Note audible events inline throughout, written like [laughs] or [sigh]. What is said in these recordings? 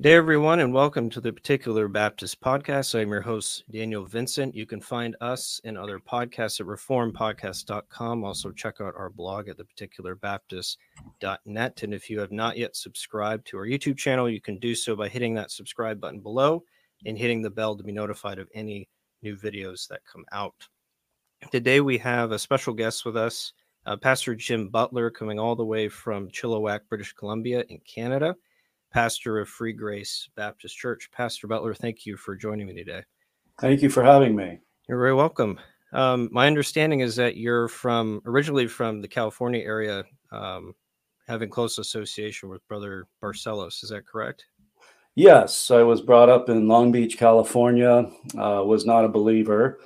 Day, everyone, and welcome to the Particular Baptist Podcast. I'm your host, Daniel Vincent. You can find us and other podcasts at reformpodcast.com. Also, check out our blog at theparticularbaptist.net. And if you have not yet subscribed to our YouTube channel, you can do so by hitting that subscribe button below and hitting the bell to be notified of any new videos that come out. Today, we have a special guest with us, uh, Pastor Jim Butler, coming all the way from Chilliwack, British Columbia, in Canada pastor of Free Grace Baptist Church. Pastor Butler, thank you for joining me today. Thank you for having me. You're very welcome. Um, my understanding is that you're from originally from the California area, um, having close association with Brother Barcellos. Is that correct? Yes, I was brought up in Long Beach, California. Uh, was not a believer.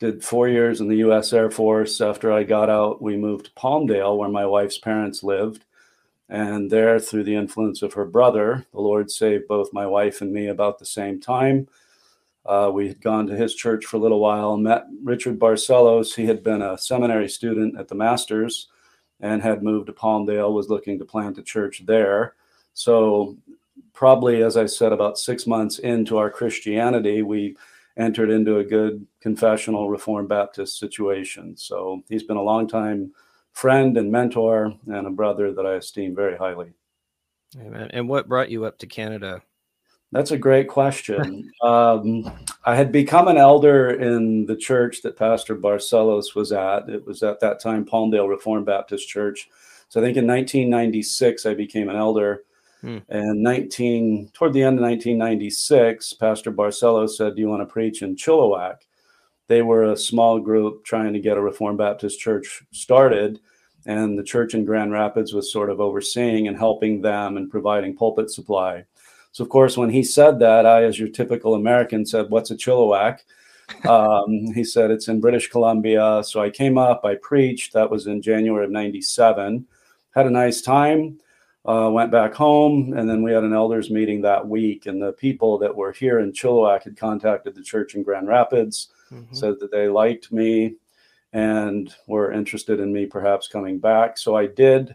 Did four years in the U.S. Air Force. After I got out, we moved to Palmdale, where my wife's parents lived and there, through the influence of her brother, the Lord saved both my wife and me about the same time. Uh, we had gone to his church for a little while, met Richard Barcellos. He had been a seminary student at the Masters and had moved to Palmdale, was looking to plant a church there. So, probably, as I said, about six months into our Christianity, we entered into a good confessional Reformed Baptist situation. So, he's been a long time friend and mentor and a brother that I esteem very highly. Amen. And what brought you up to Canada? That's a great question. [laughs] um, I had become an elder in the church that Pastor Barcellos was at. It was at that time Palmdale Reformed Baptist Church. So I think in 1996 I became an elder. Hmm. And 19 toward the end of 1996, Pastor Barcellos said, "Do you want to preach in Chilliwack?" They were a small group trying to get a Reformed Baptist church started. And the church in Grand Rapids was sort of overseeing and helping them and providing pulpit supply. So, of course, when he said that, I, as your typical American, said, What's a Chilliwack? [laughs] Um, he said, It's in British Columbia. So I came up, I preached. That was in January of 97. Had a nice time. Uh, went back home, and then we had an elders meeting that week. And the people that were here in Chilliwack had contacted the church in Grand Rapids mm-hmm. said that they liked me and were interested in me perhaps coming back. So I did.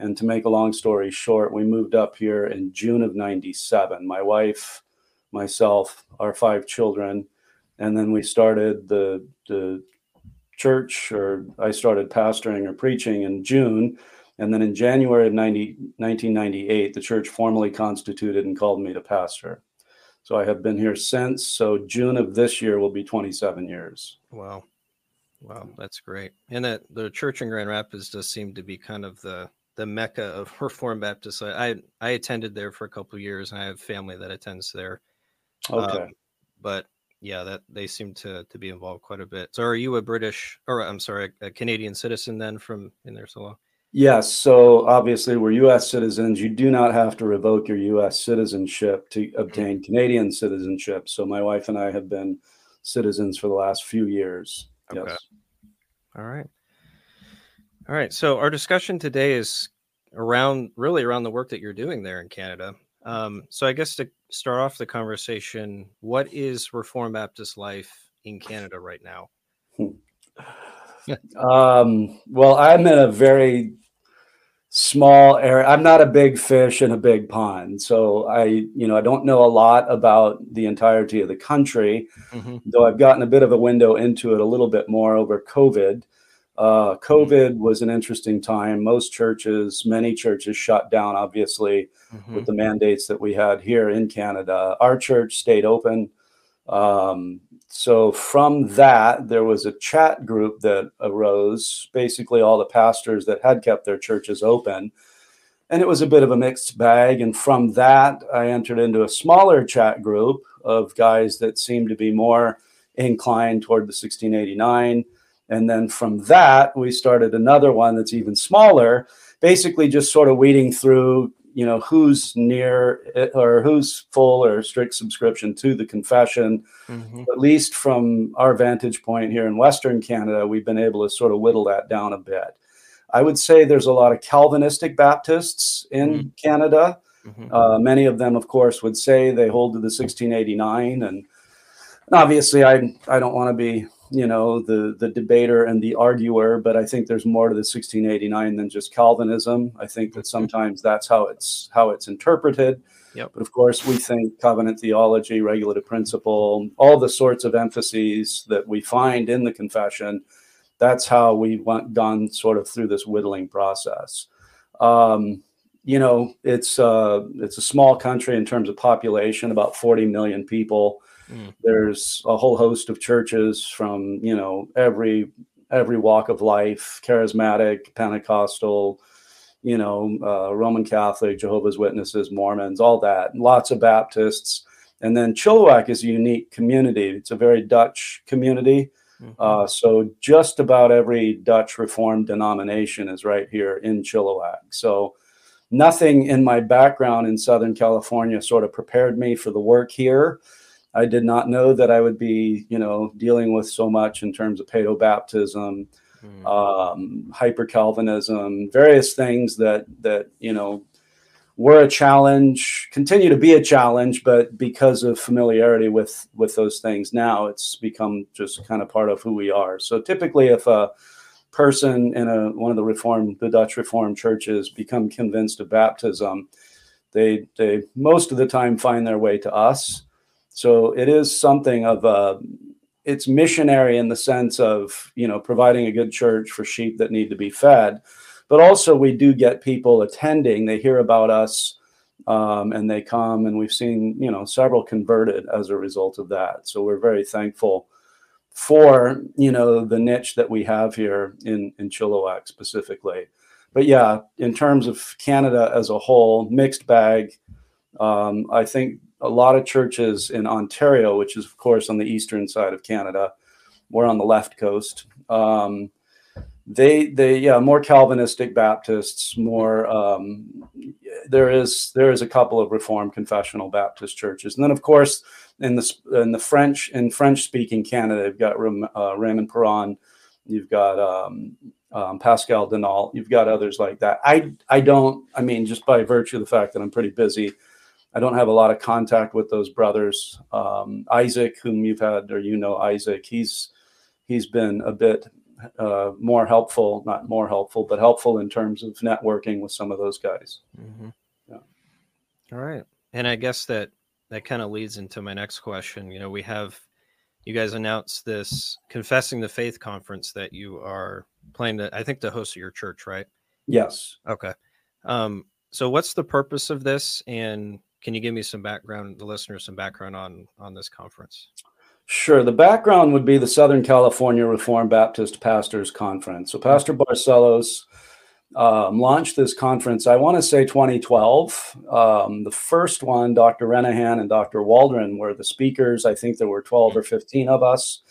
And to make a long story short, we moved up here in June of 97. My wife, myself, our five children. And then we started the, the church, or I started pastoring or preaching in June. And then in January of 90, 1998, the church formally constituted and called me to pastor. So I have been here since. So June of this year will be 27 years. Wow. Wow, that's great. And that the church in Grand Rapids does seem to be kind of the the mecca of [laughs] Reformed Baptist. I I attended there for a couple of years, and I have family that attends there. Okay, um, but yeah, that they seem to to be involved quite a bit. So, are you a British, or I'm sorry, a Canadian citizen then from in there so long? Yes. So obviously, we're U.S. citizens. You do not have to revoke your U.S. citizenship to obtain Canadian citizenship. So my wife and I have been citizens for the last few years. Okay. Yes. All right. All right. So our discussion today is around really around the work that you're doing there in Canada. Um, so I guess to start off the conversation, what is Reformed Baptist life in Canada right now? Um, well, I'm in a very small area. I'm not a big fish in a big pond. So I, you know, I don't know a lot about the entirety of the country, mm-hmm. though I've gotten a bit of a window into it a little bit more over COVID. Uh, COVID mm-hmm. was an interesting time. Most churches, many churches shut down, obviously, mm-hmm. with the mandates that we had here in Canada. Our church stayed open. Um, so from that, there was a chat group that arose, basically all the pastors that had kept their churches open. And it was a bit of a mixed bag. And from that, I entered into a smaller chat group of guys that seemed to be more inclined toward the 1689. And then from that, we started another one that's even smaller, basically just sort of weeding through you know who's near or who's full or strict subscription to the confession mm-hmm. at least from our vantage point here in western canada we've been able to sort of whittle that down a bit i would say there's a lot of calvinistic baptists in mm-hmm. canada mm-hmm. Uh, many of them of course would say they hold to the 1689 and, and obviously i i don't want to be you know, the the debater and the arguer, but I think there's more to the 1689 than just Calvinism. I think that sometimes that's how it's how it's interpreted. Yep. But of course, we think covenant theology, regulative principle, all the sorts of emphases that we find in the confession. That's how we went gone sort of through this whittling process. Um, you know, it's uh, it's a small country in terms of population, about 40 million people. Mm. There's a whole host of churches from you know every every walk of life, charismatic, Pentecostal, you know, uh, Roman Catholic, Jehovah's Witnesses, Mormons, all that. Lots of Baptists. And then Chilliwack is a unique community. It's a very Dutch community. Mm-hmm. Uh, so just about every Dutch Reformed denomination is right here in Chilliwack. So nothing in my background in Southern California sort of prepared me for the work here. I did not know that I would be, you know, dealing with so much in terms of paedo baptism, mm. um, hyper Calvinism, various things that that you know were a challenge, continue to be a challenge, but because of familiarity with with those things now, it's become just kind of part of who we are. So typically, if a person in a one of the reformed the Dutch Reformed churches become convinced of baptism, they they most of the time find their way to us. So it is something of a it's missionary in the sense of you know providing a good church for sheep that need to be fed. But also we do get people attending. They hear about us um, and they come and we've seen you know several converted as a result of that. So we're very thankful for you know the niche that we have here in in chilliwack specifically. But yeah in terms of canada as a whole mixed bag. Um, i think a lot of churches in Ontario, which is of course on the eastern side of Canada, we're on the left coast. Um, they they yeah more Calvinistic Baptists, more um, there is there is a couple of Reformed confessional Baptist churches, and then of course in the in the French in French speaking Canada, you've got uh, Raymond Perron, you've got um, um, Pascal Denault, you've got others like that. I I don't I mean just by virtue of the fact that I'm pretty busy. I don't have a lot of contact with those brothers. Um, Isaac, whom you've had or you know Isaac, he's he's been a bit uh, more helpful, not more helpful, but helpful in terms of networking with some of those guys. Mm-hmm. Yeah. All right, and I guess that that kind of leads into my next question. You know, we have you guys announced this confessing the faith conference that you are planning to, I think, the host of your church, right? Yes. Okay. Um, so, what's the purpose of this, and can you give me some background, the listeners, some background on on this conference? Sure. The background would be the Southern California Reformed Baptist Pastors Conference. So Pastor Barcellos um, launched this conference, I want to say 2012. Um, the first one, Dr. Renihan and Dr. Waldron were the speakers. I think there were 12 or 15 of us.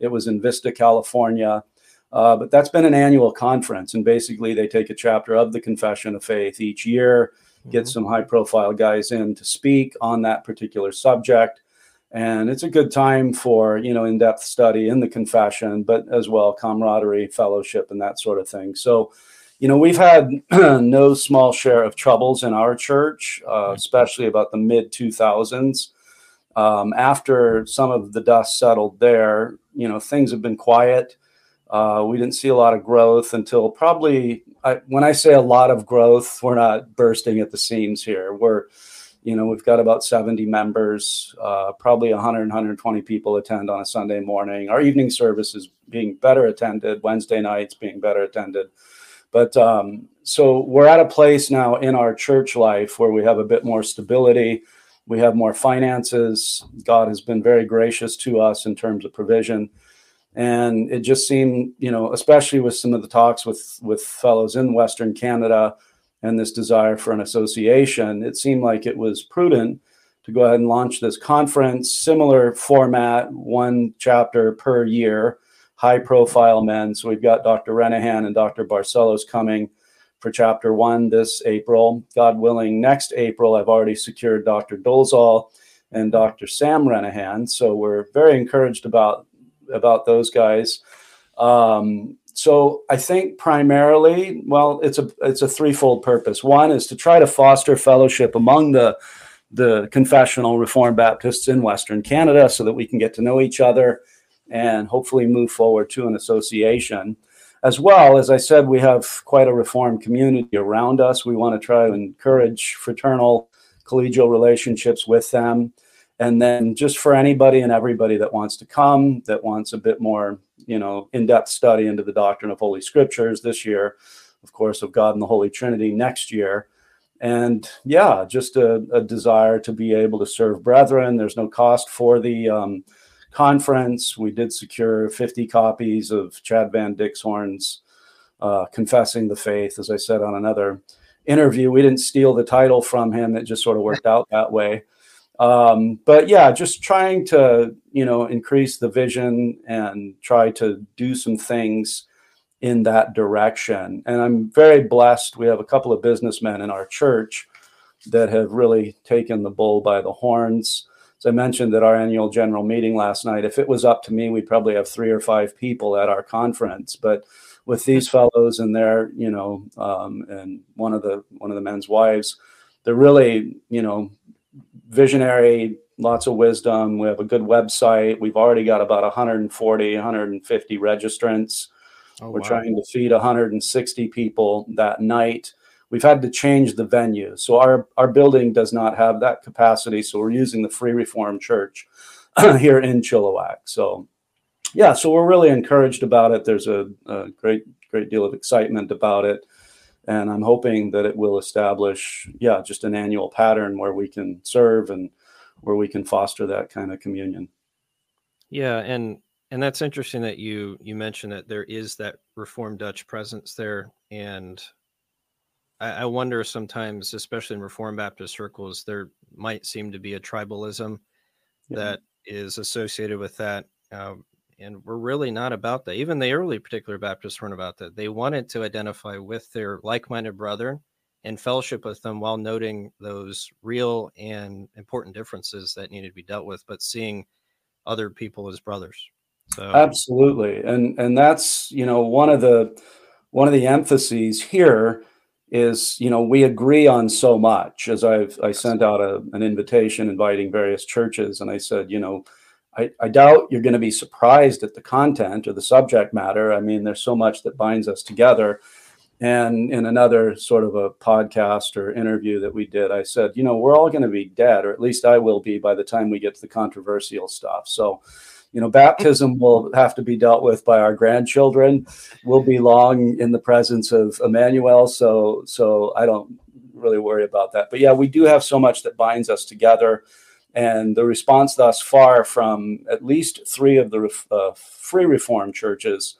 It was in Vista, California. Uh, but that's been an annual conference. And basically, they take a chapter of the Confession of Faith each year get mm-hmm. some high profile guys in to speak on that particular subject and it's a good time for you know in-depth study in the confession but as well camaraderie fellowship and that sort of thing so you know we've had [clears throat] no small share of troubles in our church uh, mm-hmm. especially about the mid 2000s um, after some of the dust settled there you know things have been quiet uh, we didn't see a lot of growth until probably I, when I say a lot of growth, we're not bursting at the seams here. We're, you know, we've got about 70 members, uh, probably 100, 120 people attend on a Sunday morning. Our evening service is being better attended, Wednesday nights being better attended. But um, so we're at a place now in our church life where we have a bit more stability. We have more finances. God has been very gracious to us in terms of provision and it just seemed you know especially with some of the talks with with fellows in western canada and this desire for an association it seemed like it was prudent to go ahead and launch this conference similar format one chapter per year high profile men. So we've got dr renihan and dr barcellos coming for chapter one this april. God willing next april i've already secured dr dolezal and dr sam renihan. So we're very encouraged about about those guys. Um, so I think primarily, well, it's a it's a threefold purpose. One is to try to foster fellowship among the the confessional Reformed Baptists in Western Canada, so that we can get to know each other and hopefully move forward to an association. As well, as I said, we have quite a reformed community around us. We want to try to encourage fraternal, collegial relationships with them. And then just for anybody and everybody that wants to come, that wants a bit more, you know, in-depth study into the doctrine of Holy Scriptures this year, of course, of God and the Holy Trinity next year. And yeah, just a, a desire to be able to serve brethren. There's no cost for the um, conference. We did secure 50 copies of Chad Van Dixhoorn's uh, Confessing the Faith, as I said on another interview. We didn't steal the title from him, it just sort of worked out that way. Um, but yeah, just trying to, you know, increase the vision and try to do some things in that direction. And I'm very blessed. We have a couple of businessmen in our church that have really taken the bull by the horns. As I mentioned at our annual general meeting last night, if it was up to me, we'd probably have three or five people at our conference. But with these fellows and their, you know, um, and one of the one of the men's wives, they're really, you know, visionary, lots of wisdom. We have a good website. We've already got about 140, 150 registrants. Oh, We're wow. trying to feed 160 people that night we've had to change the venue. So our, our building does not have that capacity. So we're using the Free Reformed Church [clears throat] here in Chilliwack. So yeah, so we're really encouraged about it. There's a, a great, great deal of excitement about it. And I'm hoping that it will establish, yeah, just an annual pattern where we can serve and where we can foster that kind of communion. Yeah, and and that's interesting that you you mentioned that there is that Reformed Dutch presence there, and I, I wonder sometimes, especially in Reformed Baptist circles, there might seem to be a tribalism yeah. that is associated with that. Um, and we're really not about that. Even the early particular Baptists weren't about that. They wanted to identify with their like minded brother and fellowship with them while noting those real and important differences that needed to be dealt with, but seeing other people as brothers. So absolutely. And and that's, you know, one of the one of the emphases here is you know we agree on so much as i've i sent out a, an invitation inviting various churches and i said you know I, I doubt you're going to be surprised at the content or the subject matter i mean there's so much that binds us together and in another sort of a podcast or interview that we did i said you know we're all going to be dead or at least i will be by the time we get to the controversial stuff so you know, baptism will have to be dealt with by our grandchildren. We'll be long in the presence of Emmanuel, so so I don't really worry about that. But yeah, we do have so much that binds us together, and the response thus far from at least three of the uh, free reform churches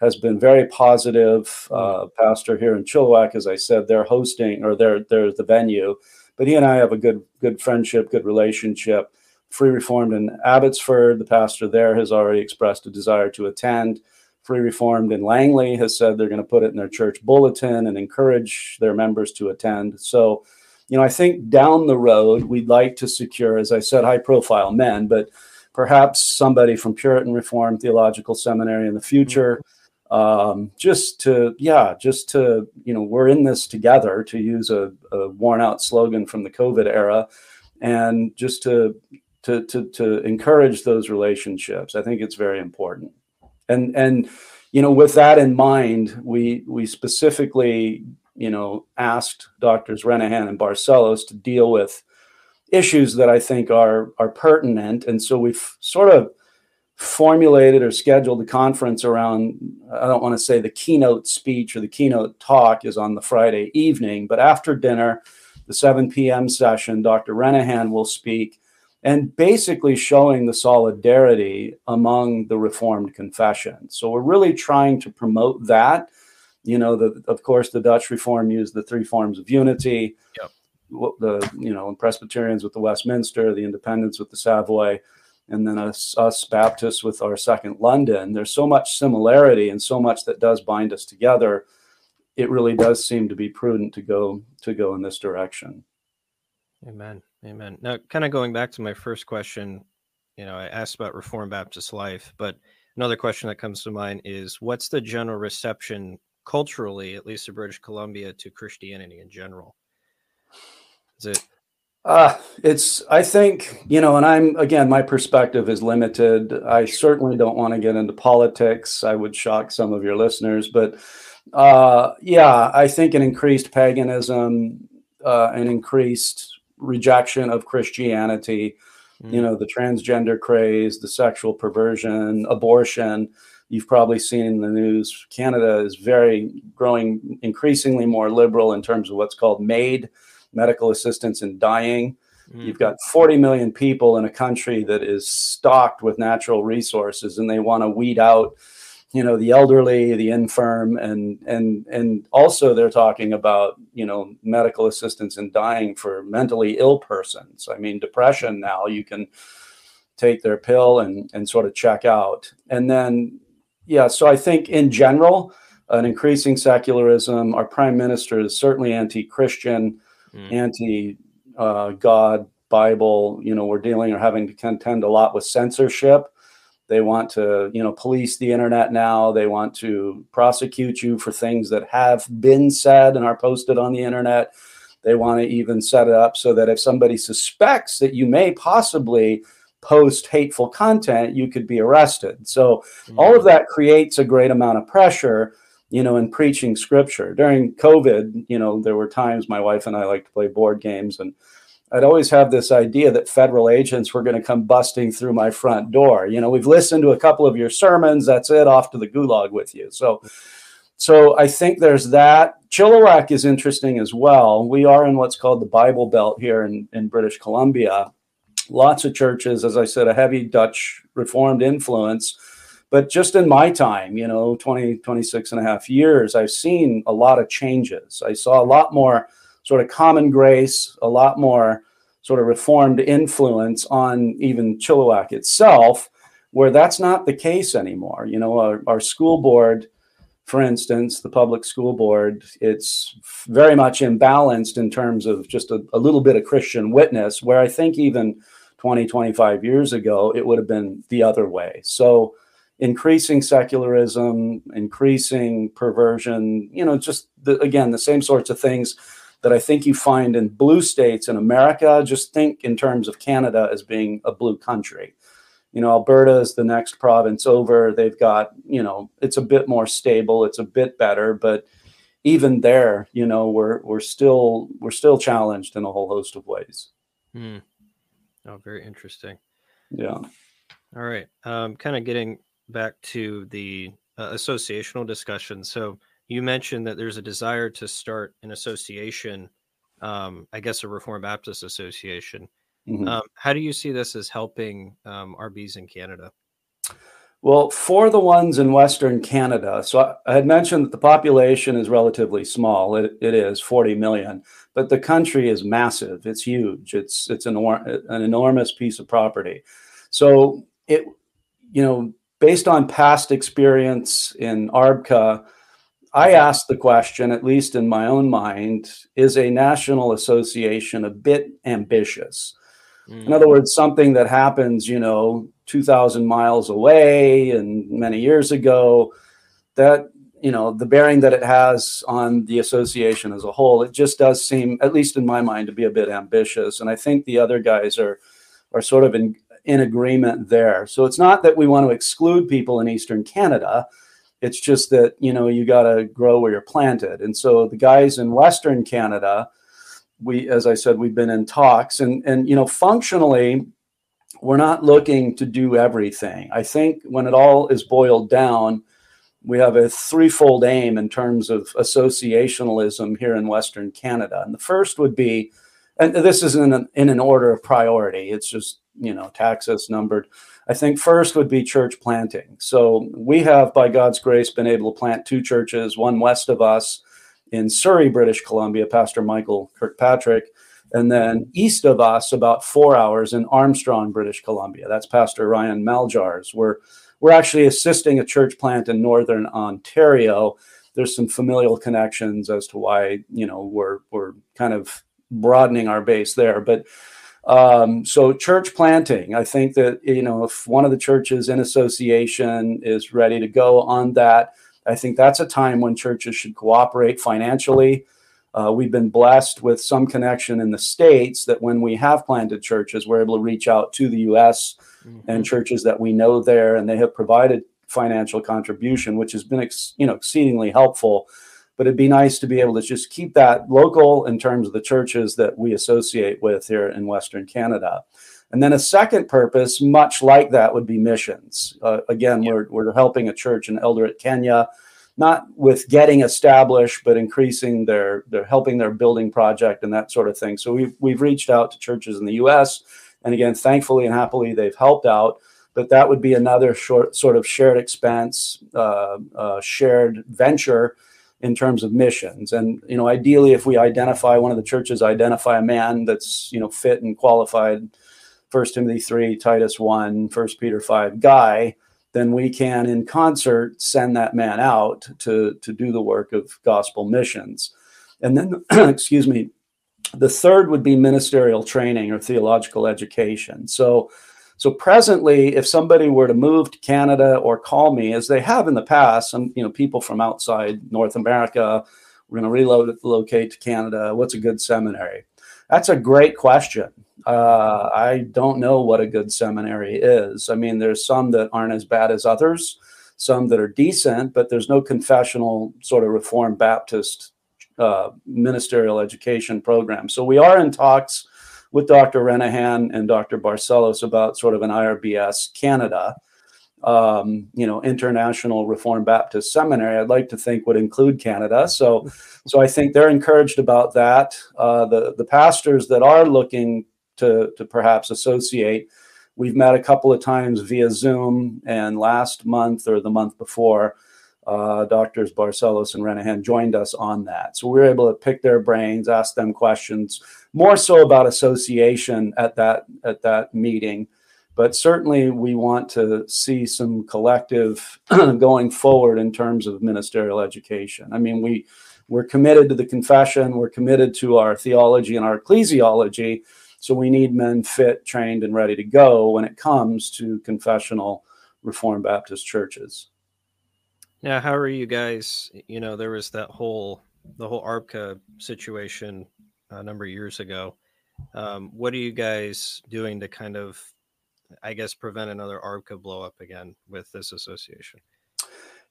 has been very positive. Uh, pastor here in Chilliwack, as I said, they're hosting or they're they're the venue, but he and I have a good good friendship, good relationship. Free Reformed in Abbotsford, the pastor there has already expressed a desire to attend. Free Reformed in Langley has said they're going to put it in their church bulletin and encourage their members to attend. So, you know, I think down the road, we'd like to secure, as I said, high profile men, but perhaps somebody from Puritan Reformed Theological Seminary in the future. Um, just to, yeah, just to, you know, we're in this together, to use a, a worn out slogan from the COVID era, and just to to, to, to encourage those relationships. I think it's very important. And, and, you know, with that in mind, we, we specifically, you know, asked doctors Renihan and Barcellos to deal with issues that I think are, are pertinent. And so we've sort of formulated or scheduled the conference around, I don't want to say the keynote speech or the keynote talk is on the Friday evening, but after dinner, the 7 p.m. session, Dr. Renihan will speak and basically showing the solidarity among the Reformed confession. So we're really trying to promote that. You know, the, of course, the Dutch Reform used the three forms of unity. Yep. The you know Presbyterians with the Westminster, the Independents with the Savoy, and then us, us Baptists with our Second London. There's so much similarity and so much that does bind us together. It really does seem to be prudent to go to go in this direction. Amen. Amen. Now, kind of going back to my first question, you know, I asked about Reformed Baptist life, but another question that comes to mind is what's the general reception culturally, at least in British Columbia, to Christianity in general? Is it Uh, it's, I think, you know, and I'm, again, my perspective is limited. I certainly don't want to get into politics. I would shock some of your listeners, but uh, yeah, I think an increased paganism, uh, an increased rejection of Christianity, mm. you know, the transgender craze, the sexual perversion, abortion. You've probably seen in the news, Canada is very growing increasingly more liberal in terms of what's called MAID, medical assistance in dying. Mm. You've got 40 million people in a country that is stocked with natural resources, and they want to weed out you know the elderly the infirm and and and also they're talking about you know medical assistance in dying for mentally ill persons i mean depression now you can take their pill and and sort of check out and then yeah so i think in general an increasing secularism our prime minister is certainly anti-christian mm. anti uh, god bible you know we're dealing or having to contend a lot with censorship they want to, you know, police the internet now. They want to prosecute you for things that have been said and are posted on the internet. They want to even set it up so that if somebody suspects that you may possibly post hateful content, you could be arrested. So mm-hmm. all of that creates a great amount of pressure, you know, in preaching scripture. During COVID, you know, there were times my wife and I like to play board games and I'd always have this idea that federal agents were going to come busting through my front door. You know, we've listened to a couple of your sermons. That's it. Off to the gulag with you. So, so I think there's that. Chilliwack is interesting as well. We are in what's called the Bible Belt here in, in British Columbia. Lots of churches, as I said, a heavy Dutch Reformed influence. But just in my time, you know, 20, 26 and a half years, I've seen a lot of changes. I saw a lot more sort of common grace, a lot more sort of reformed influence on even Chilliwack itself, where that's not the case anymore. You know, our, our school board, for instance, the public school board, it's very much imbalanced in terms of just a, a little bit of Christian witness, where I think even 20, 25 years ago, it would have been the other way. So, increasing secularism, increasing perversion, you know, just the, again, the same sorts of things that I think you find in blue states in America. Just think in terms of Canada as being a blue country. You know, Alberta is the next province over. They've got, you know, it's a bit more stable, it's a bit better, but even there, you know, we're we're still we're still challenged in a whole host of ways. Hmm. Oh, very interesting. Yeah. All right. Um, kind of getting back to the uh, associational discussion. So you mentioned that there's a desire to start an association, um, I guess a Reformed Baptist Association. Mm-hmm. Um, how do you see this as helping um, RBs in Canada? Well, for the ones in Western Canada, so I had mentioned that the population is relatively small. It, it is 40 million, but the country is massive. It's huge. It's it's an, an enormous piece of property. So it, you know, based on past experience in ARBCA, I asked the question, at least in my own mind, is a national association a bit ambitious? Mm. In other words, something that happens, you know, 2,000 miles away and many years ago, that, you know, the bearing that it has on the association as a whole, it just does seem, at least in my mind, to be a bit ambitious. And I think the other guys are, are sort of in, in agreement there. So it's not that we want to exclude people in Eastern Canada it's just that, you know, you got to grow where you're planted. And so the guys in Western Canada, we, as I said, we've been in talks and, and, you know, functionally, we're not looking to do everything. I think when it all is boiled down, we have a threefold aim in terms of associationalism here in Western Canada. And the first would be, and this is in an, in an order of priority. It's just, you know, taxes numbered. I think first would be church planting. So we have, by God's grace, been able to plant two churches, one west of us in Surrey, British Columbia, Pastor Michael Kirkpatrick, and then east of us, about four hours in Armstrong, British Columbia. That's Pastor Ryan Maljars. We're we're actually assisting a church plant in northern Ontario. There's some familial connections as to why you know we're we're kind of broadening our base there, but um, so church planting, I think that you know if one of the churches in association is ready to go on that, I think that's a time when churches should cooperate financially. Uh, we've been blessed with some connection in the States that when we have planted churches, we're able to reach out to the US mm-hmm. and churches that we know there, and they have provided financial contribution, which has been ex- you know exceedingly helpful. But it'd be nice to be able to just keep that local in terms of the churches that we associate with here in Western Canada. And then a second purpose, much like that, would be missions. Uh, again, yeah. we're, we're helping a church in Eldoret, Kenya, not with getting established, but increasing their, their helping their building project and that sort of thing. So we've, we've reached out to churches in the US. And again, thankfully and happily, they've helped out. But that would be another short, sort of shared expense, uh, uh, shared venture in terms of missions. And you know, ideally, if we identify one of the churches, identify a man that's you know fit and qualified First Timothy 3, Titus 1, First Peter 5 guy, then we can in concert send that man out to, to do the work of gospel missions. And then, [clears throat] excuse me, the third would be ministerial training or theological education. So, so presently, if somebody were to move to Canada or call me, as they have in the past, some you know people from outside North America, we're going to relocate to Canada. What's a good seminary? That's a great question. Uh, I don't know what a good seminary is. I mean, there's some that aren't as bad as others, some that are decent, but there's no confessional sort of Reformed Baptist uh, ministerial education program. So we are in talks with Dr. Renihan and Dr. Barcellos about sort of an IRBS Canada, um, you know, International Reformed Baptist Seminary. I'd like to think would include Canada. So, so I think they're encouraged about that. Uh, the the pastors that are looking to, to perhaps associate. We've met a couple of times via Zoom, and last month or the month before, uh, doctors Barcellos and Renihan joined us on that. So we were able to pick their brains, ask them questions, more so about association at that at that meeting. But certainly, we want to see some collective [clears throat] going forward in terms of ministerial education. I mean, we we're committed to the confession, we're committed to our theology and our ecclesiology, so we need men fit, trained, and ready to go when it comes to confessional Reformed Baptist churches. Now, how are you guys? You know, there was that whole the whole ARBCA situation a number of years ago. Um, what are you guys doing to kind of, I guess, prevent another ARBCA blow up again with this association?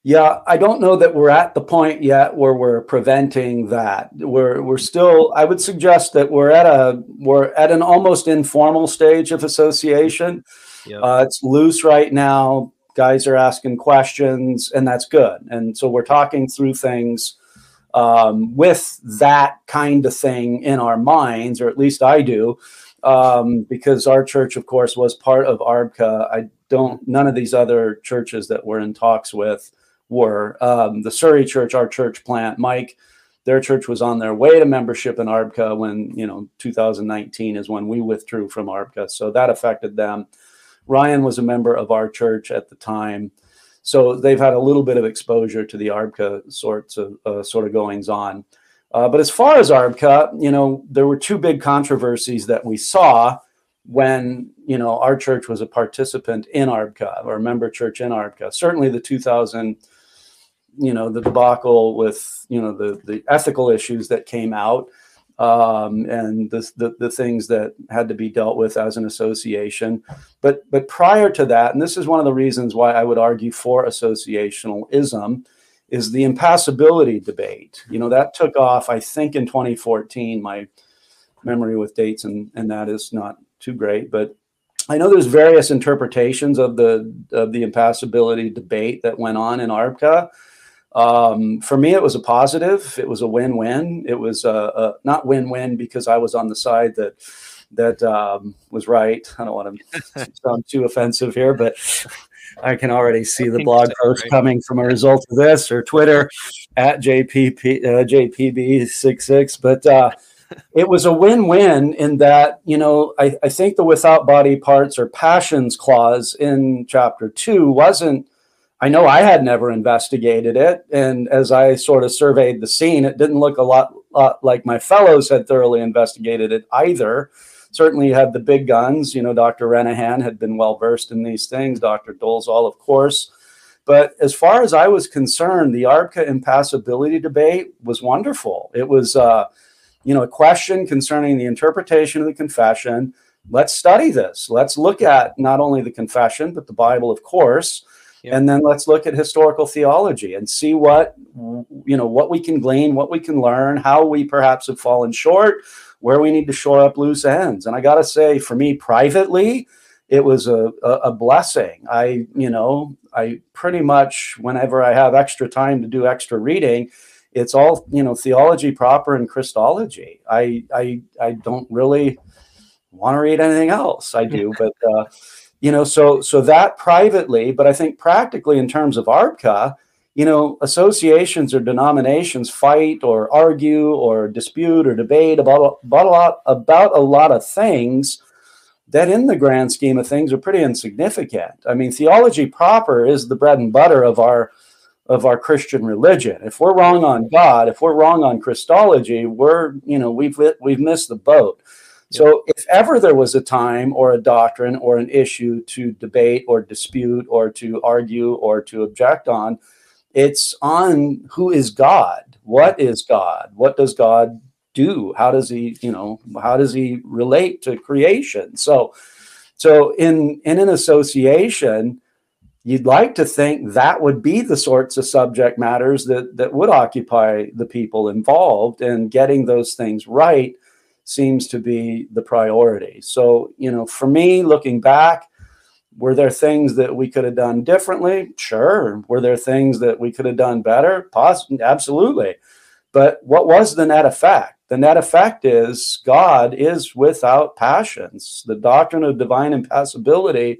Yeah, I don't know that we're at the point yet where we're preventing that. We're we're still. I would suggest that we're at a we're at an almost informal stage of association. Yep. Uh, it's loose right now. Guys are asking questions, and that's good. And so we're talking through things um, with that kind of thing in our minds, or at least I do, um, because our church, of course, was part of ARBCA. I don't. None of these other churches that we're in talks with were. Um, the Surrey Church, our church plant, Mike, their church was on their way to membership in ARBCA when, you know, 2019 is when we withdrew from ARBCA. So that affected them. Ryan was a member of our church at the time. So they've had a little bit of exposure to the ARBCA sorts of uh, sort of goings on. Uh, but as far as ARBCA, you know, there were two big controversies that we saw when you know our church was a participant in ARBCA or a member church in ARBCA. Certainly, the 2000 you know the debacle with you know the the ethical issues that came out um, and the, the, the things that had to be dealt with as an association. But but prior to that and this is one of the reasons why i would argue for associationalism is the impassibility debate. You know that took off i think in 2014 my memory with dates and and that is not too great but I know there's various interpretations of the of the impassibility debate that went on in ARBCA. Um, for me, it was a positive. It was a win-win. It was a, a not win-win because I was on the side that that um, was right. I don't want to [laughs] sound too offensive here, but I can already see the blog post right? coming from a result of this or Twitter at JPP, uh, JPB66. But uh, it was a win-win in that, you know, I, I think the without body parts or passions clause in chapter two wasn't – I know I had never investigated it. And as I sort of surveyed the scene, it didn't look a lot, lot like my fellows had thoroughly investigated it either. Certainly, had the big guns. You know, Dr. Renihan had been well versed in these things, Dr. Dolezal, of course. But as far as I was concerned, the ARBCA impassibility debate was wonderful. It was, uh, you know, a question concerning the interpretation of the confession. Let's study this. Let's look at not only the confession, but the Bible, of course. Yep. And then let's look at historical theology and see what you know what we can glean, what we can learn, how we perhaps have fallen short, where we need to shore up loose ends. And I got to say, for me privately, it was a, a, a, blessing. I, you know, I pretty much, whenever I have extra time to do extra reading, it's all, you know, theology proper and Christology. I, I, I don't really want to read anything else. I do, [laughs] but, uh, you know, so, so that privately, but I think practically in terms of ARBCA, you know, associations or denominations fight or argue or dispute or debate about, about a lot, about a lot of things that in the grand scheme of things are pretty insignificant. I mean, theology proper is the bread and butter of our of our Christian religion. If we're wrong on God, if we're wrong on Christology, we're, you know, we've we've missed the boat. So if ever there was a time or a doctrine or an issue to debate or dispute or to argue or to object on, it's on who is God? What is God? What does God do? How does he, you know, how does he relate to creation? So, so in in an association, you'd like to think that would be the sorts of subject matters that that would occupy the people involved, and getting those things right seems to be the priority. So, you know, for me, looking back, were there things that we could have done differently? Sure. Were there things that we could have done better? Possibly, absolutely. But what was the net effect? The net effect is God is without passions. The doctrine of divine impassibility,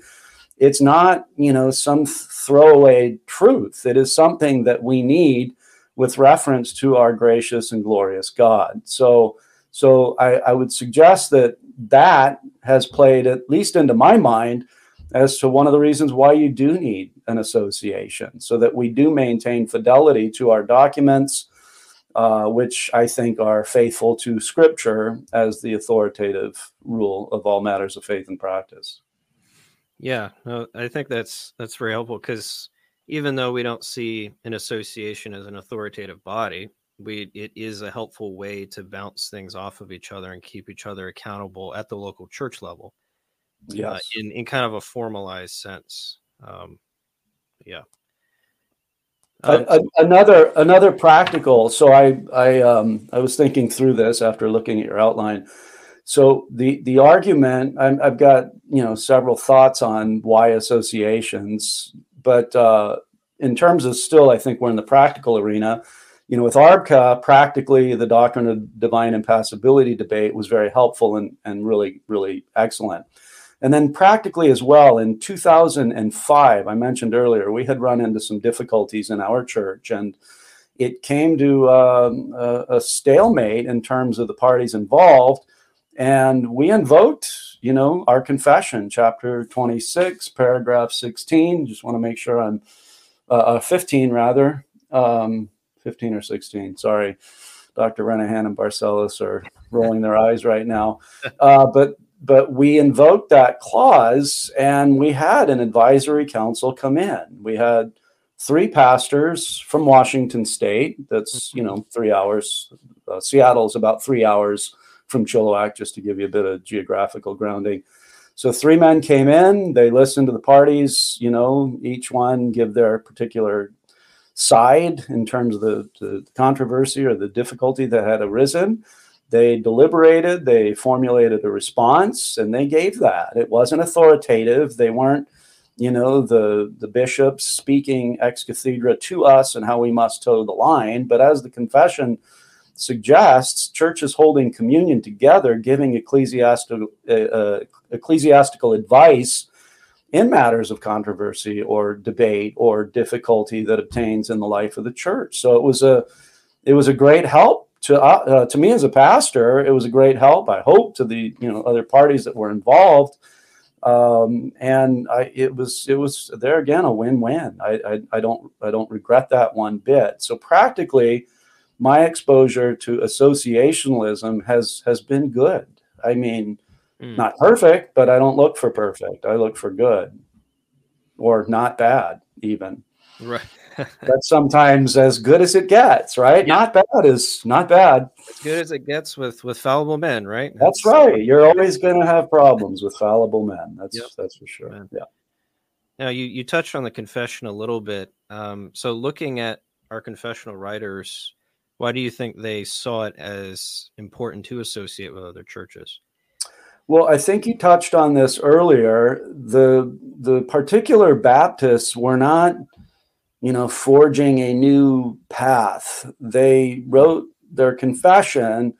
it's not, you know, some throwaway truth. It is something that we need with reference to our gracious and glorious God. So, so I, I would suggest that that has played, at least into my mind, as to one of the reasons why you do need an association, so that we do maintain fidelity to our documents uh, which I think are faithful to Scripture as the authoritative rule of all matters of faith and practice. Yeah, no, I think that's that's very helpful because even though we don't see an association as an authoritative body, we it is a helpful way to bounce things off of each other and keep each other accountable at the local church level. Yeah, uh, in in kind of a formalized sense. Um, yeah, um, another another practical. So I I um, I was thinking through this after looking at your outline. So the the argument i have got you know several thoughts on why associations, but uh, in terms of still, I think we're in the practical arena. You know, with ARBCA, practically the doctrine of divine impassibility debate was very helpful and and really really excellent. And then practically as well, in 2005, I mentioned earlier, we had run into some difficulties in our church, and it came to um, a, a, stalemate in terms of the parties involved. And we invoked, you know, our confession, chapter 26, paragraph 16. Just want to make sure I'm uh, uh 15 rather, um, 15 or 16. Sorry, Dr. Renihan and Barcellos are rolling their eyes right now. Uh, but but we invoked that clause and we had an advisory council come in. We had three pastors from Washington State. That's, you know, three hours. Uh, Seattle's about three hours from Chilliwack, just to give you a bit of geographical grounding. So three men came in, they listened to the parties, you know, each one give their particular side in terms of the, the controversy or the difficulty that had arisen. They deliberated, they formulated a response, and they gave that. It wasn't authoritative. They weren't, you know, the, the bishops speaking ex cathedra to us and how we must toe the line. But as the confession suggests, churches holding communion together, giving ecclesiastical, uh, uh, ecclesiastical advice in matters of controversy or debate or difficulty that obtains in the life of the church. So it was a it was a great help to uh, uh, to me as a pastor, it was a great help. I hope to the you know other parties that were involved, um, and I, it was it was there again a win win. I, I, I don't I don't regret that one bit. So practically, my exposure to associationalism has has been good. I mean, mm. not perfect, but I don't look for perfect. I look for good, or not bad even. Right. [laughs] That's sometimes as good as it gets, right? Yeah. Not bad is not bad. As good as it gets with with fallible men, right? That's, that's right. You're always going to have problems with fallible men. That's yep. that's for sure. Man. Yeah. Now you you touched on the confession a little bit. Um, so looking at our confessional writers, why do you think they saw it as important to associate with other churches? Well, I think you touched on this earlier. The the particular Baptists were not, you know, forging a new path. They wrote their confession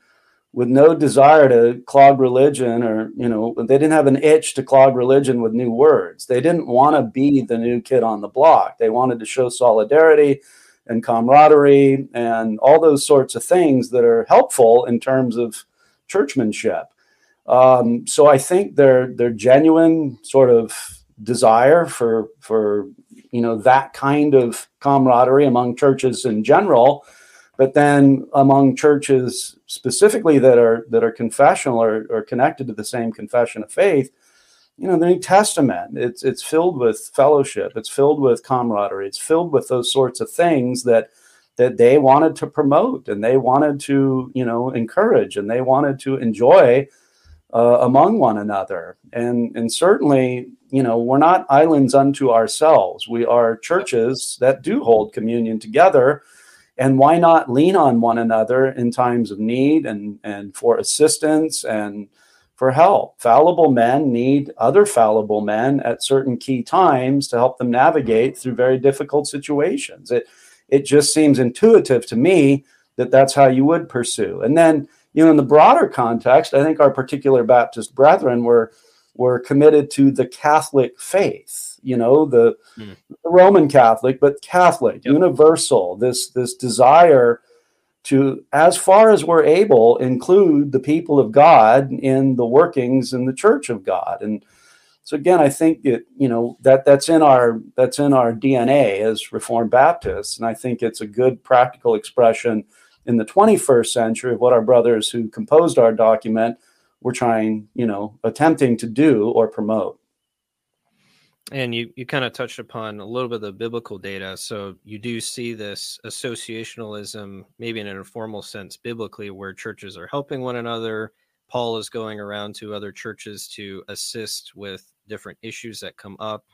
with no desire to clog religion or, you know, they didn't have an itch to clog religion with new words. They didn't want to be the new kid on the block. They wanted to show solidarity and camaraderie and all those sorts of things that are helpful in terms of churchmanship. Um, so I think their their genuine sort of desire for for you know that kind of camaraderie among churches in general, but then among churches specifically that are that are confessional or, or connected to the same confession of faith, you know, the New Testament, it's it's filled with fellowship, it's filled with camaraderie, it's filled with those sorts of things that that they wanted to promote and they wanted to, you know, encourage and they wanted to enjoy uh, among one another. And, and certainly, you know, we're not islands unto ourselves. We are churches that do hold communion together. And why not lean on one another in times of need and, and for assistance and for help? Fallible men need other fallible men at certain key times to help them navigate through very difficult situations. It, it just seems intuitive to me that that's how you would pursue. And then, you know, in the broader context, I think our particular Baptist brethren were were committed to the Catholic faith, you know, the, mm. the Roman Catholic, but Catholic, yep. universal, this this desire to, as far as we're able, include the people of God in the workings in the church of God. And so again, I think it, you know, that that's in our that's in our DNA as Reformed Baptists. And I think it's a good practical expression in the 21st century what our brothers who composed our document were trying, you know, attempting to do or promote. And you, you kind of touched upon a little bit of the biblical data. So you do see this associationalism, maybe in an informal sense, biblically, where churches are helping one another. Paul is going around to other churches to assist with different issues that come up.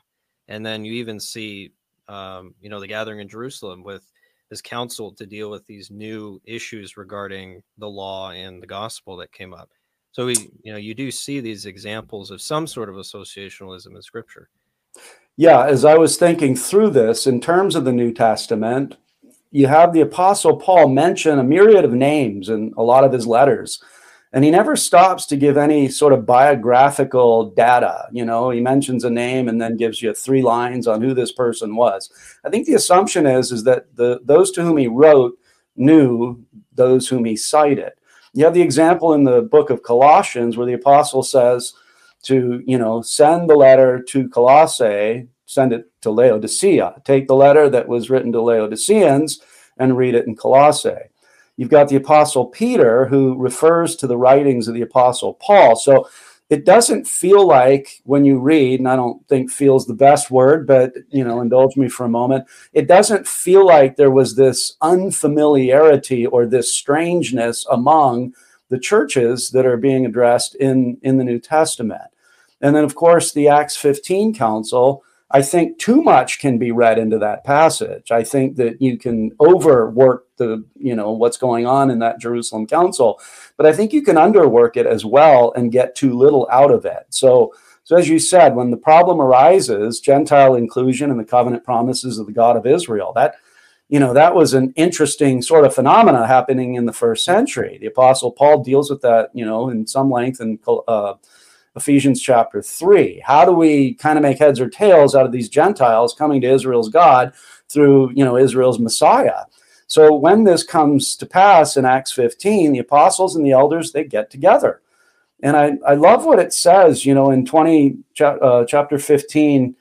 And then you even see, um, you know, the gathering in Jerusalem with this council to deal with these new issues regarding the law and the gospel that came up. So we, you know, you do see these examples of some sort of associationalism in Scripture. Yeah, as I was thinking through this, in terms of the New Testament, you have the Apostle Paul mention a myriad of names in a lot of his letters and he never stops to give any sort of biographical data. You know he mentions a name and then gives you three lines on who this person was. I think the assumption is is that the those to whom he wrote knew those whom he cited. You have the example in the book of colossians where the apostle says to you know send the letter to colossae send it to laodicea. Take the letter that was written to laodiceans and read it in colossae You've got the Apostle Peter, who refers to the writings of the Apostle Paul. So it doesn't feel like when you read, and I don't think feels the best word, but you know, indulge me for a moment. It doesn't feel like there was this unfamiliarity or this strangeness among the churches that are being addressed in, in the New Testament. And then, of course, the Acts 15 council I think too much can be read into that passage. I think that you can overwork the, you know, what's going on in that Jerusalem council, but I think you can underwork it as well and get too little out of it. So, so as you said, when the problem arises, Gentile inclusion and the covenant promises of the God of Israel, that you know that was an interesting sort of phenomena happening in the first century. The Apostle Paul deals with that, you know, in some length in uh, Ephesians chapter 3. How do we kind of make heads or tails out of these Gentiles coming to Israel's God through, you know, Israel's Messiah? So when this comes to pass in Acts 15, the apostles and the elders, they get together. And I, I love what it says, you know, in 20, uh, chapter 15,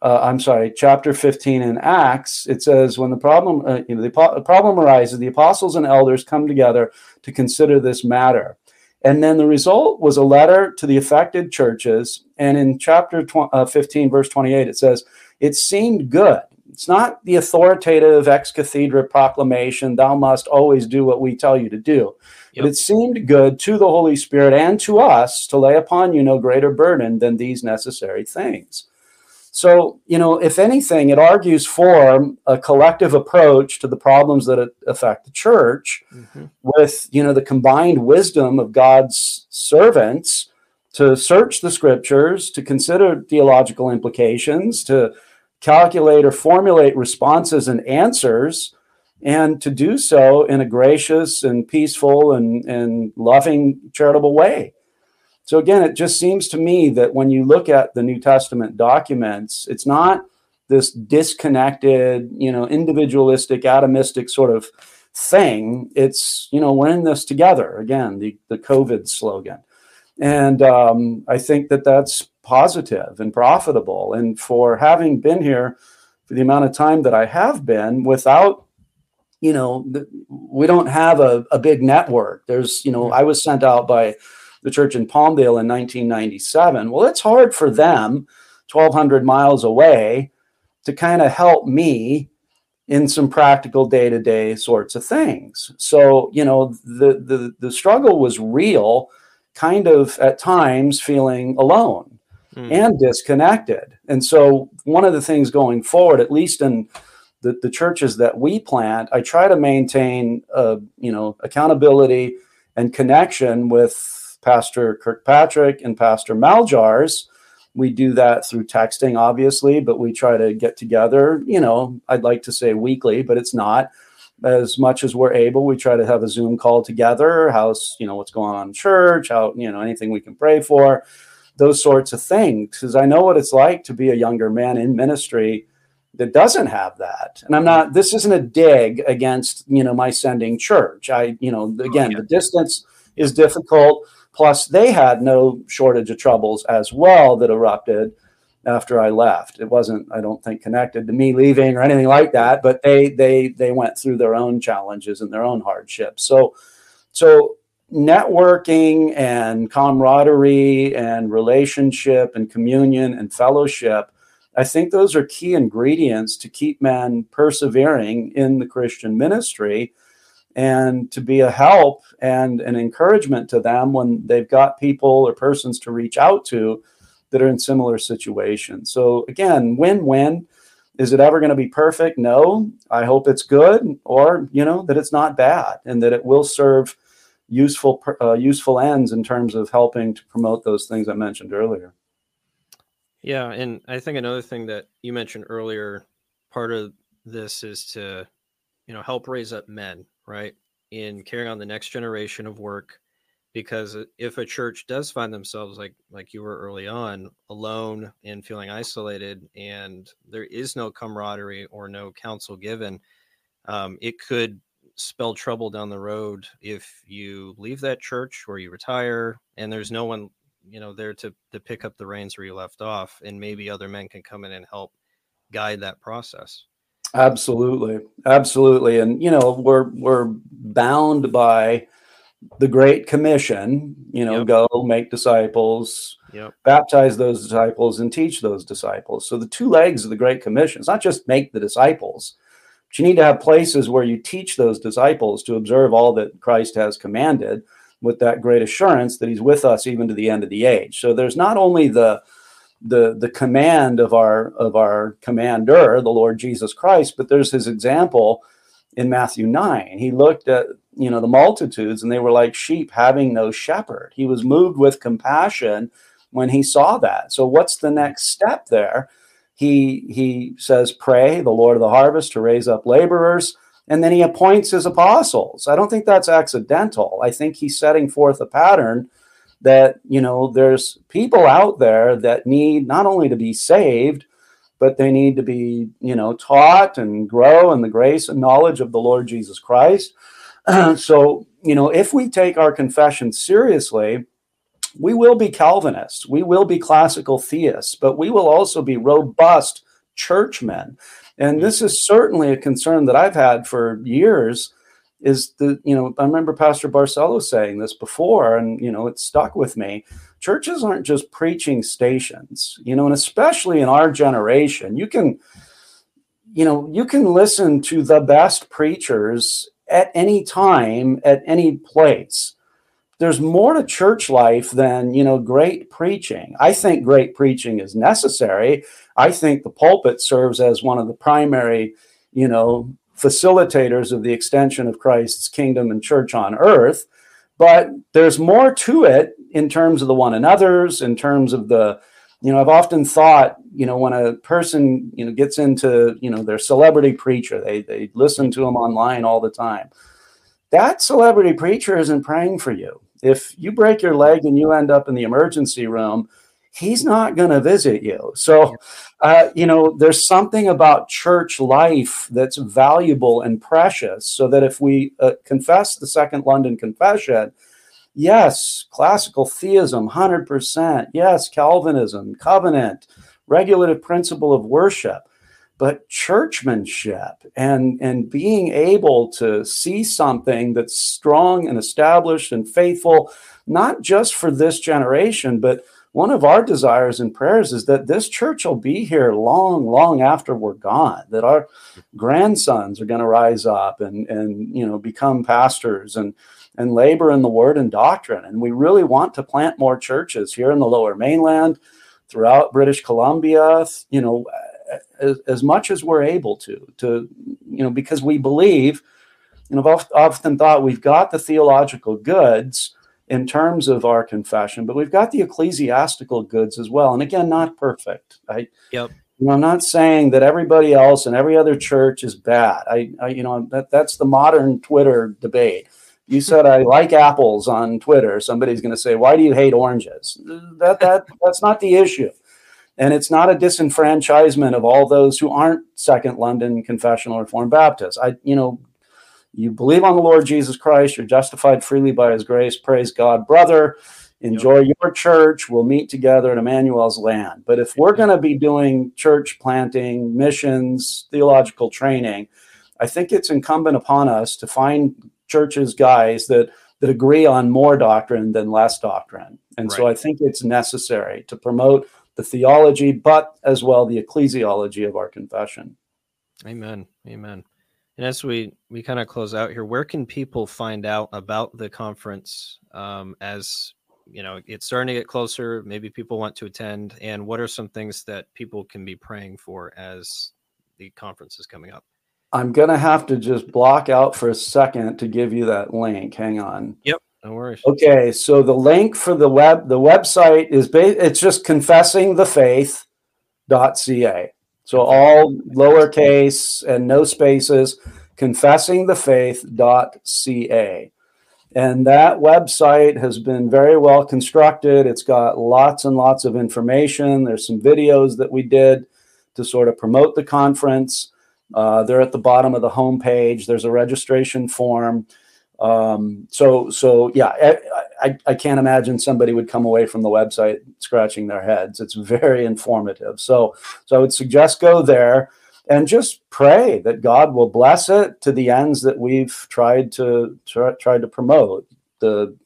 uh, I'm sorry, chapter 15 in Acts, it says, when the problem, uh, you know, the, the problem arises, the apostles and elders come together to consider this matter. And then the result was a letter to the affected churches. And in chapter uh, 15, verse 28, it says, It seemed good. it's not the authoritative ex cathedra proclamation, thou must always do what we tell you to do. Yep. But it seemed good to the Holy Spirit and to us to lay upon you no greater burden than these necessary things. So, you know, if anything, it argues for a collective approach to the problems that affect the church mm-hmm. with, you know, the combined wisdom of God's servants to search the scriptures, to consider theological implications, to calculate or formulate responses and answers, and to do so in a gracious and peaceful and, and loving, charitable way. So again, it just seems to me that when you look at the New Testament documents, it's not this disconnected, you know, individualistic, atomistic sort of thing. It's, you know, we're in this together. Again, the, the COVID slogan. And um, I think that that's positive and profitable. And for having been here for the amount of time that I have been without, you know, we don't have a, a big network. There's, you know, I was sent out by the church in Palmdale in 1997. Well, it's hard for them, 1,200 miles away, to kind of help me in some practical day-to-day sorts of things. So, you know, the the the struggle was real, kind of at times feeling alone mm. and disconnected. And so one of the things going forward, at least in the, the churches that we plant, I try to maintain uh, you know, accountability and connection with Pastor Kirkpatrick and Pastor Maljars. We do that through texting, obviously, but we try to get together. You know, I'd like to say weekly, but it's not as much as we're able. We try to have a Zoom call together. How's you know what's going on in church? How you know anything we can pray for, those sorts of things. Because I know what it's like to be a younger man in ministry that doesn't have that and i'm not this isn't a dig against you know my sending church i you know again oh, yeah. the distance is difficult Plus, they had no shortage of troubles as well that erupted after I left. It wasn't, I don't think, connected to me leaving or anything like that, but they they they went through their own challenges and their own hardships. So so networking and camaraderie and relationship and communion and fellowship I think those are key ingredients to keep men persevering in the Christian ministry and to be a help and an encouragement to them when they've got people or persons to reach out to that are in similar situations. So again, win-win. Is it ever going to be perfect? No. I hope it's good, or you know that it's not bad, and that it will serve useful uh, useful ends in terms of helping to promote those things I mentioned earlier. Yeah, and I think another thing that you mentioned earlier, part of this is to, you know, help raise up men right? In carrying on the next generation of work. Because if a church does find themselves like like you were early on, alone and feeling isolated, and there is no camaraderie or no counsel given, um, it could spell trouble down the road if you leave that church or you retire and there's no one you know there to to pick up the reins where you left off and maybe other men can come in and help guide that process Absolutely, absolutely, and you know we're we're bound by the Great Commission. You know, yep. go make disciples, yep. baptize those disciples, and teach those disciples. So the two legs of the Great Commission. It's not just make the disciples, but you need to have places where you teach those disciples to observe all that Christ has commanded, with that great assurance that He's with us even to the end of the age. So there's not only the the the command of our of our commander, the Lord Jesus Christ. But there's his example in Matthew 9. He looked at you know the multitudes and they were like sheep having no shepherd. He was moved with compassion when he saw that. So what's the next step there? He he says, "Pray the Lord of the harvest to raise up laborers." And then he appoints his apostles. I don't think that's accidental. I think he's setting forth a pattern that you know there's people out there that need not only to be saved but they need to be you know taught and grow in the grace and knowledge of the lord jesus christ. [clears throat] So you know if we take our confession seriously we will be calvinists we will be classical theists but we will also be robust churchmen. And this is certainly a concern that i've had for years is the you know i remember pastor barcellos saying this before and you know it stuck with me churches aren't just preaching stations you know and especially in our generation you can you know, you can listen to the best preachers at any time, at any place. There's more to church life than, you know, great preaching. I think great preaching is necessary. I think the pulpit serves as one of the primary, you know, facilitators of the extension of Christ's kingdom and church on earth. But there's more to it in terms of the one another's, in terms of the you know i've often thought you know when a person you know gets into you know their celebrity preacher they they listen to them online all the time that celebrity preacher isn't praying for you if you break your leg and you end up in the emergency room he's not going to visit you so uh, you know there's something about church life that's valuable and precious so that if we uh, confess the second london confession Yes, classical theism, 100%. Yes, Calvinism, covenant, regulative principle of worship. But churchmanship and, and being able to see something that's strong and established and faithful, not just for this generation, but one of our desires and prayers is that this church will be here long, long after we're gone, that our grandsons are going to rise up and, and you know become pastors and and labor in the word and doctrine. And we really want to plant more churches here in the lower mainland, throughout British Columbia, you know, as, as much as we're able to, to, you know, because we believe, know, I've often thought we've got the theological goods in terms of our confession, but we've got the ecclesiastical goods as well. And again, not perfect. I, yep. You know, I'm not saying that everybody else and every other church is bad. I, I you know, that, that's the modern Twitter debate you said I like apples on Twitter, somebody's going to say, "Why do you hate oranges?" That that that's not the issue, and it's not a disenfranchisement of all those who aren't Second London Confessional Reformed Baptists. I, you know, you believe on the Lord Jesus Christ, you're justified freely by His grace. Praise God, brother. Enjoy yep. your church. We'll meet together in Emmanuel's land. But if we're going to be doing church planting, missions, theological training, I think it's incumbent upon us to find churches guys that that agree on more doctrine than less doctrine. And right. so I think it's necessary to promote the theology, but as well the ecclesiology of our confession. Amen. Amen. And as we we kind of close out here, where can people find out about the conference um, as you know it's starting to get closer? Maybe people want to attend, and what are some things that people can be praying for as the conference is coming up? I'm going to have to just block out for a second to give you that link. Hang on. Yep. No worries. Okay, so the link for the web the website is ba- it's just confessingthefaith.ca. So all lowercase and no spaces confessingthefaith.ca. And that website has been very well constructed. It's got lots and lots of information. There's some videos that we did to sort of promote the conference. Uh, they're at the bottom of the home page. There's a registration form. Um, so, so yeah, I, I, can't imagine somebody would come away from the website scratching their heads. It's very informative. So, so I would suggest go there and just pray that God will bless it to the ends that we've tried to try, tried to promote the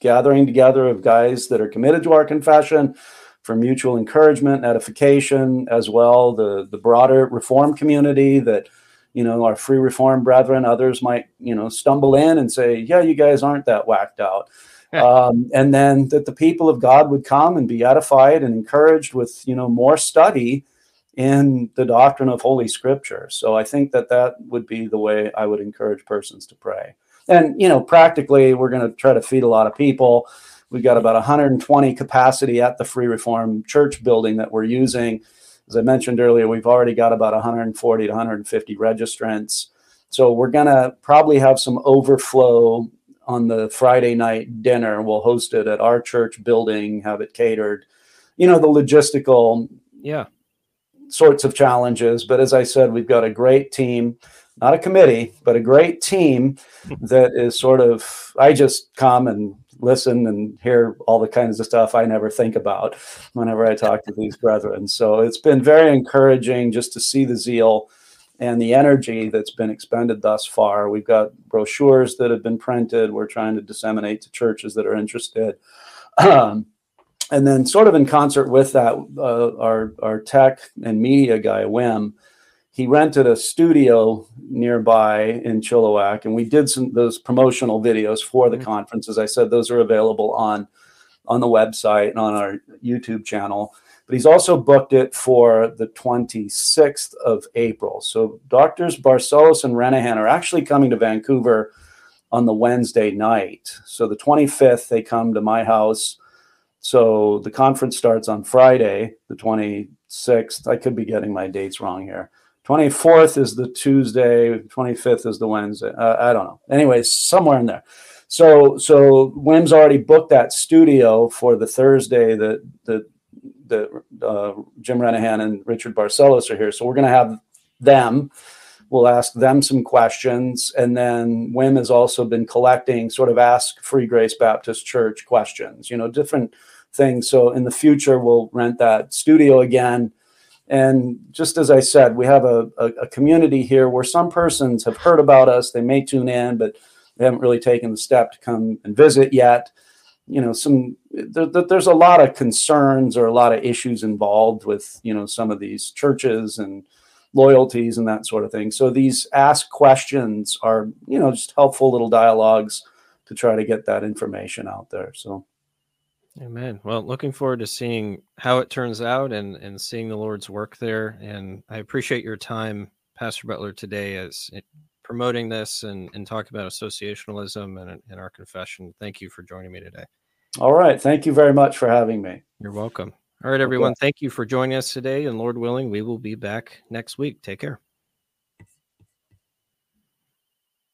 gathering together of guys that are committed to our confession for mutual encouragement, edification, as well the the broader reform community that you know our free reform brethren, others might you know stumble in and say, yeah, you guys aren't that whacked out. [laughs] Um, and then that the people of God would come and be edified and encouraged with you know more study in the doctrine of Holy Scripture. So I think that that would be the way I would encourage persons to pray. And you know, practically, we're going to try to feed a lot of people. We've got about 120 capacity at the Free Reform Church building that we're using. As I mentioned earlier, we've already got about 140 to 150 registrants. So we're going to probably have some overflow on the Friday night dinner. We'll host it at our church building, have it catered. You know, the logistical yeah sorts of challenges, but as I said, we've got a great team, not a committee, but a great team [laughs] that is sort of I just come and listen and hear all the kinds of stuff I never think about whenever I talk to these brethren. So it's been very encouraging just to see the zeal and the energy that's been expended thus far. We've got brochures that have been printed. We're trying to disseminate to churches that are interested. Um, and then, sort of in concert with that, uh, our our tech and media guy Wim, he rented a studio nearby in Chilliwack, and we did some those promotional videos for the mm-hmm. conference. As I said, those are available on on the website and on our YouTube channel. But he's also booked it for the 26th of April. So doctors Barcellos and Renihan are actually coming to Vancouver on the Wednesday night. So the 25th, they come to my house. So the conference starts on Friday, the 26th. I could be getting my dates wrong here. 24th is the Tuesday, 25th is the Wednesday. Uh, I don't know. Anyways, somewhere in there. So so Wim's already booked that studio for the Thursday that the the uh, Jim Renihan and Richard Barcellos are here. So we're going to have them We'll ask them some questions. And then Wim has also been collecting sort of ask Free Grace Baptist Church questions, you know, different things. So in the future, we'll rent that studio again. And just as I said, we have a, a, a community here where some persons have heard about us. They may tune in, but they haven't really taken the step to come and visit yet you know some there, there's a lot of concerns or a lot of issues involved with you know some of these churches and loyalties and that sort of thing. So these ask questions are, you know, just helpful little dialogues to try to get that information out there. So Amen. Well, looking forward to seeing how it turns out and and seeing the Lord's work there. And I appreciate your time, Pastor Butler, today as it, promoting this and, and talking about associationalism and, and our confession. Thank you for joining me today. All right. Thank you very much for having me. You're welcome. All right, everyone. Okay. Thank you for joining us today. And Lord willing, we will be back next week. Take care.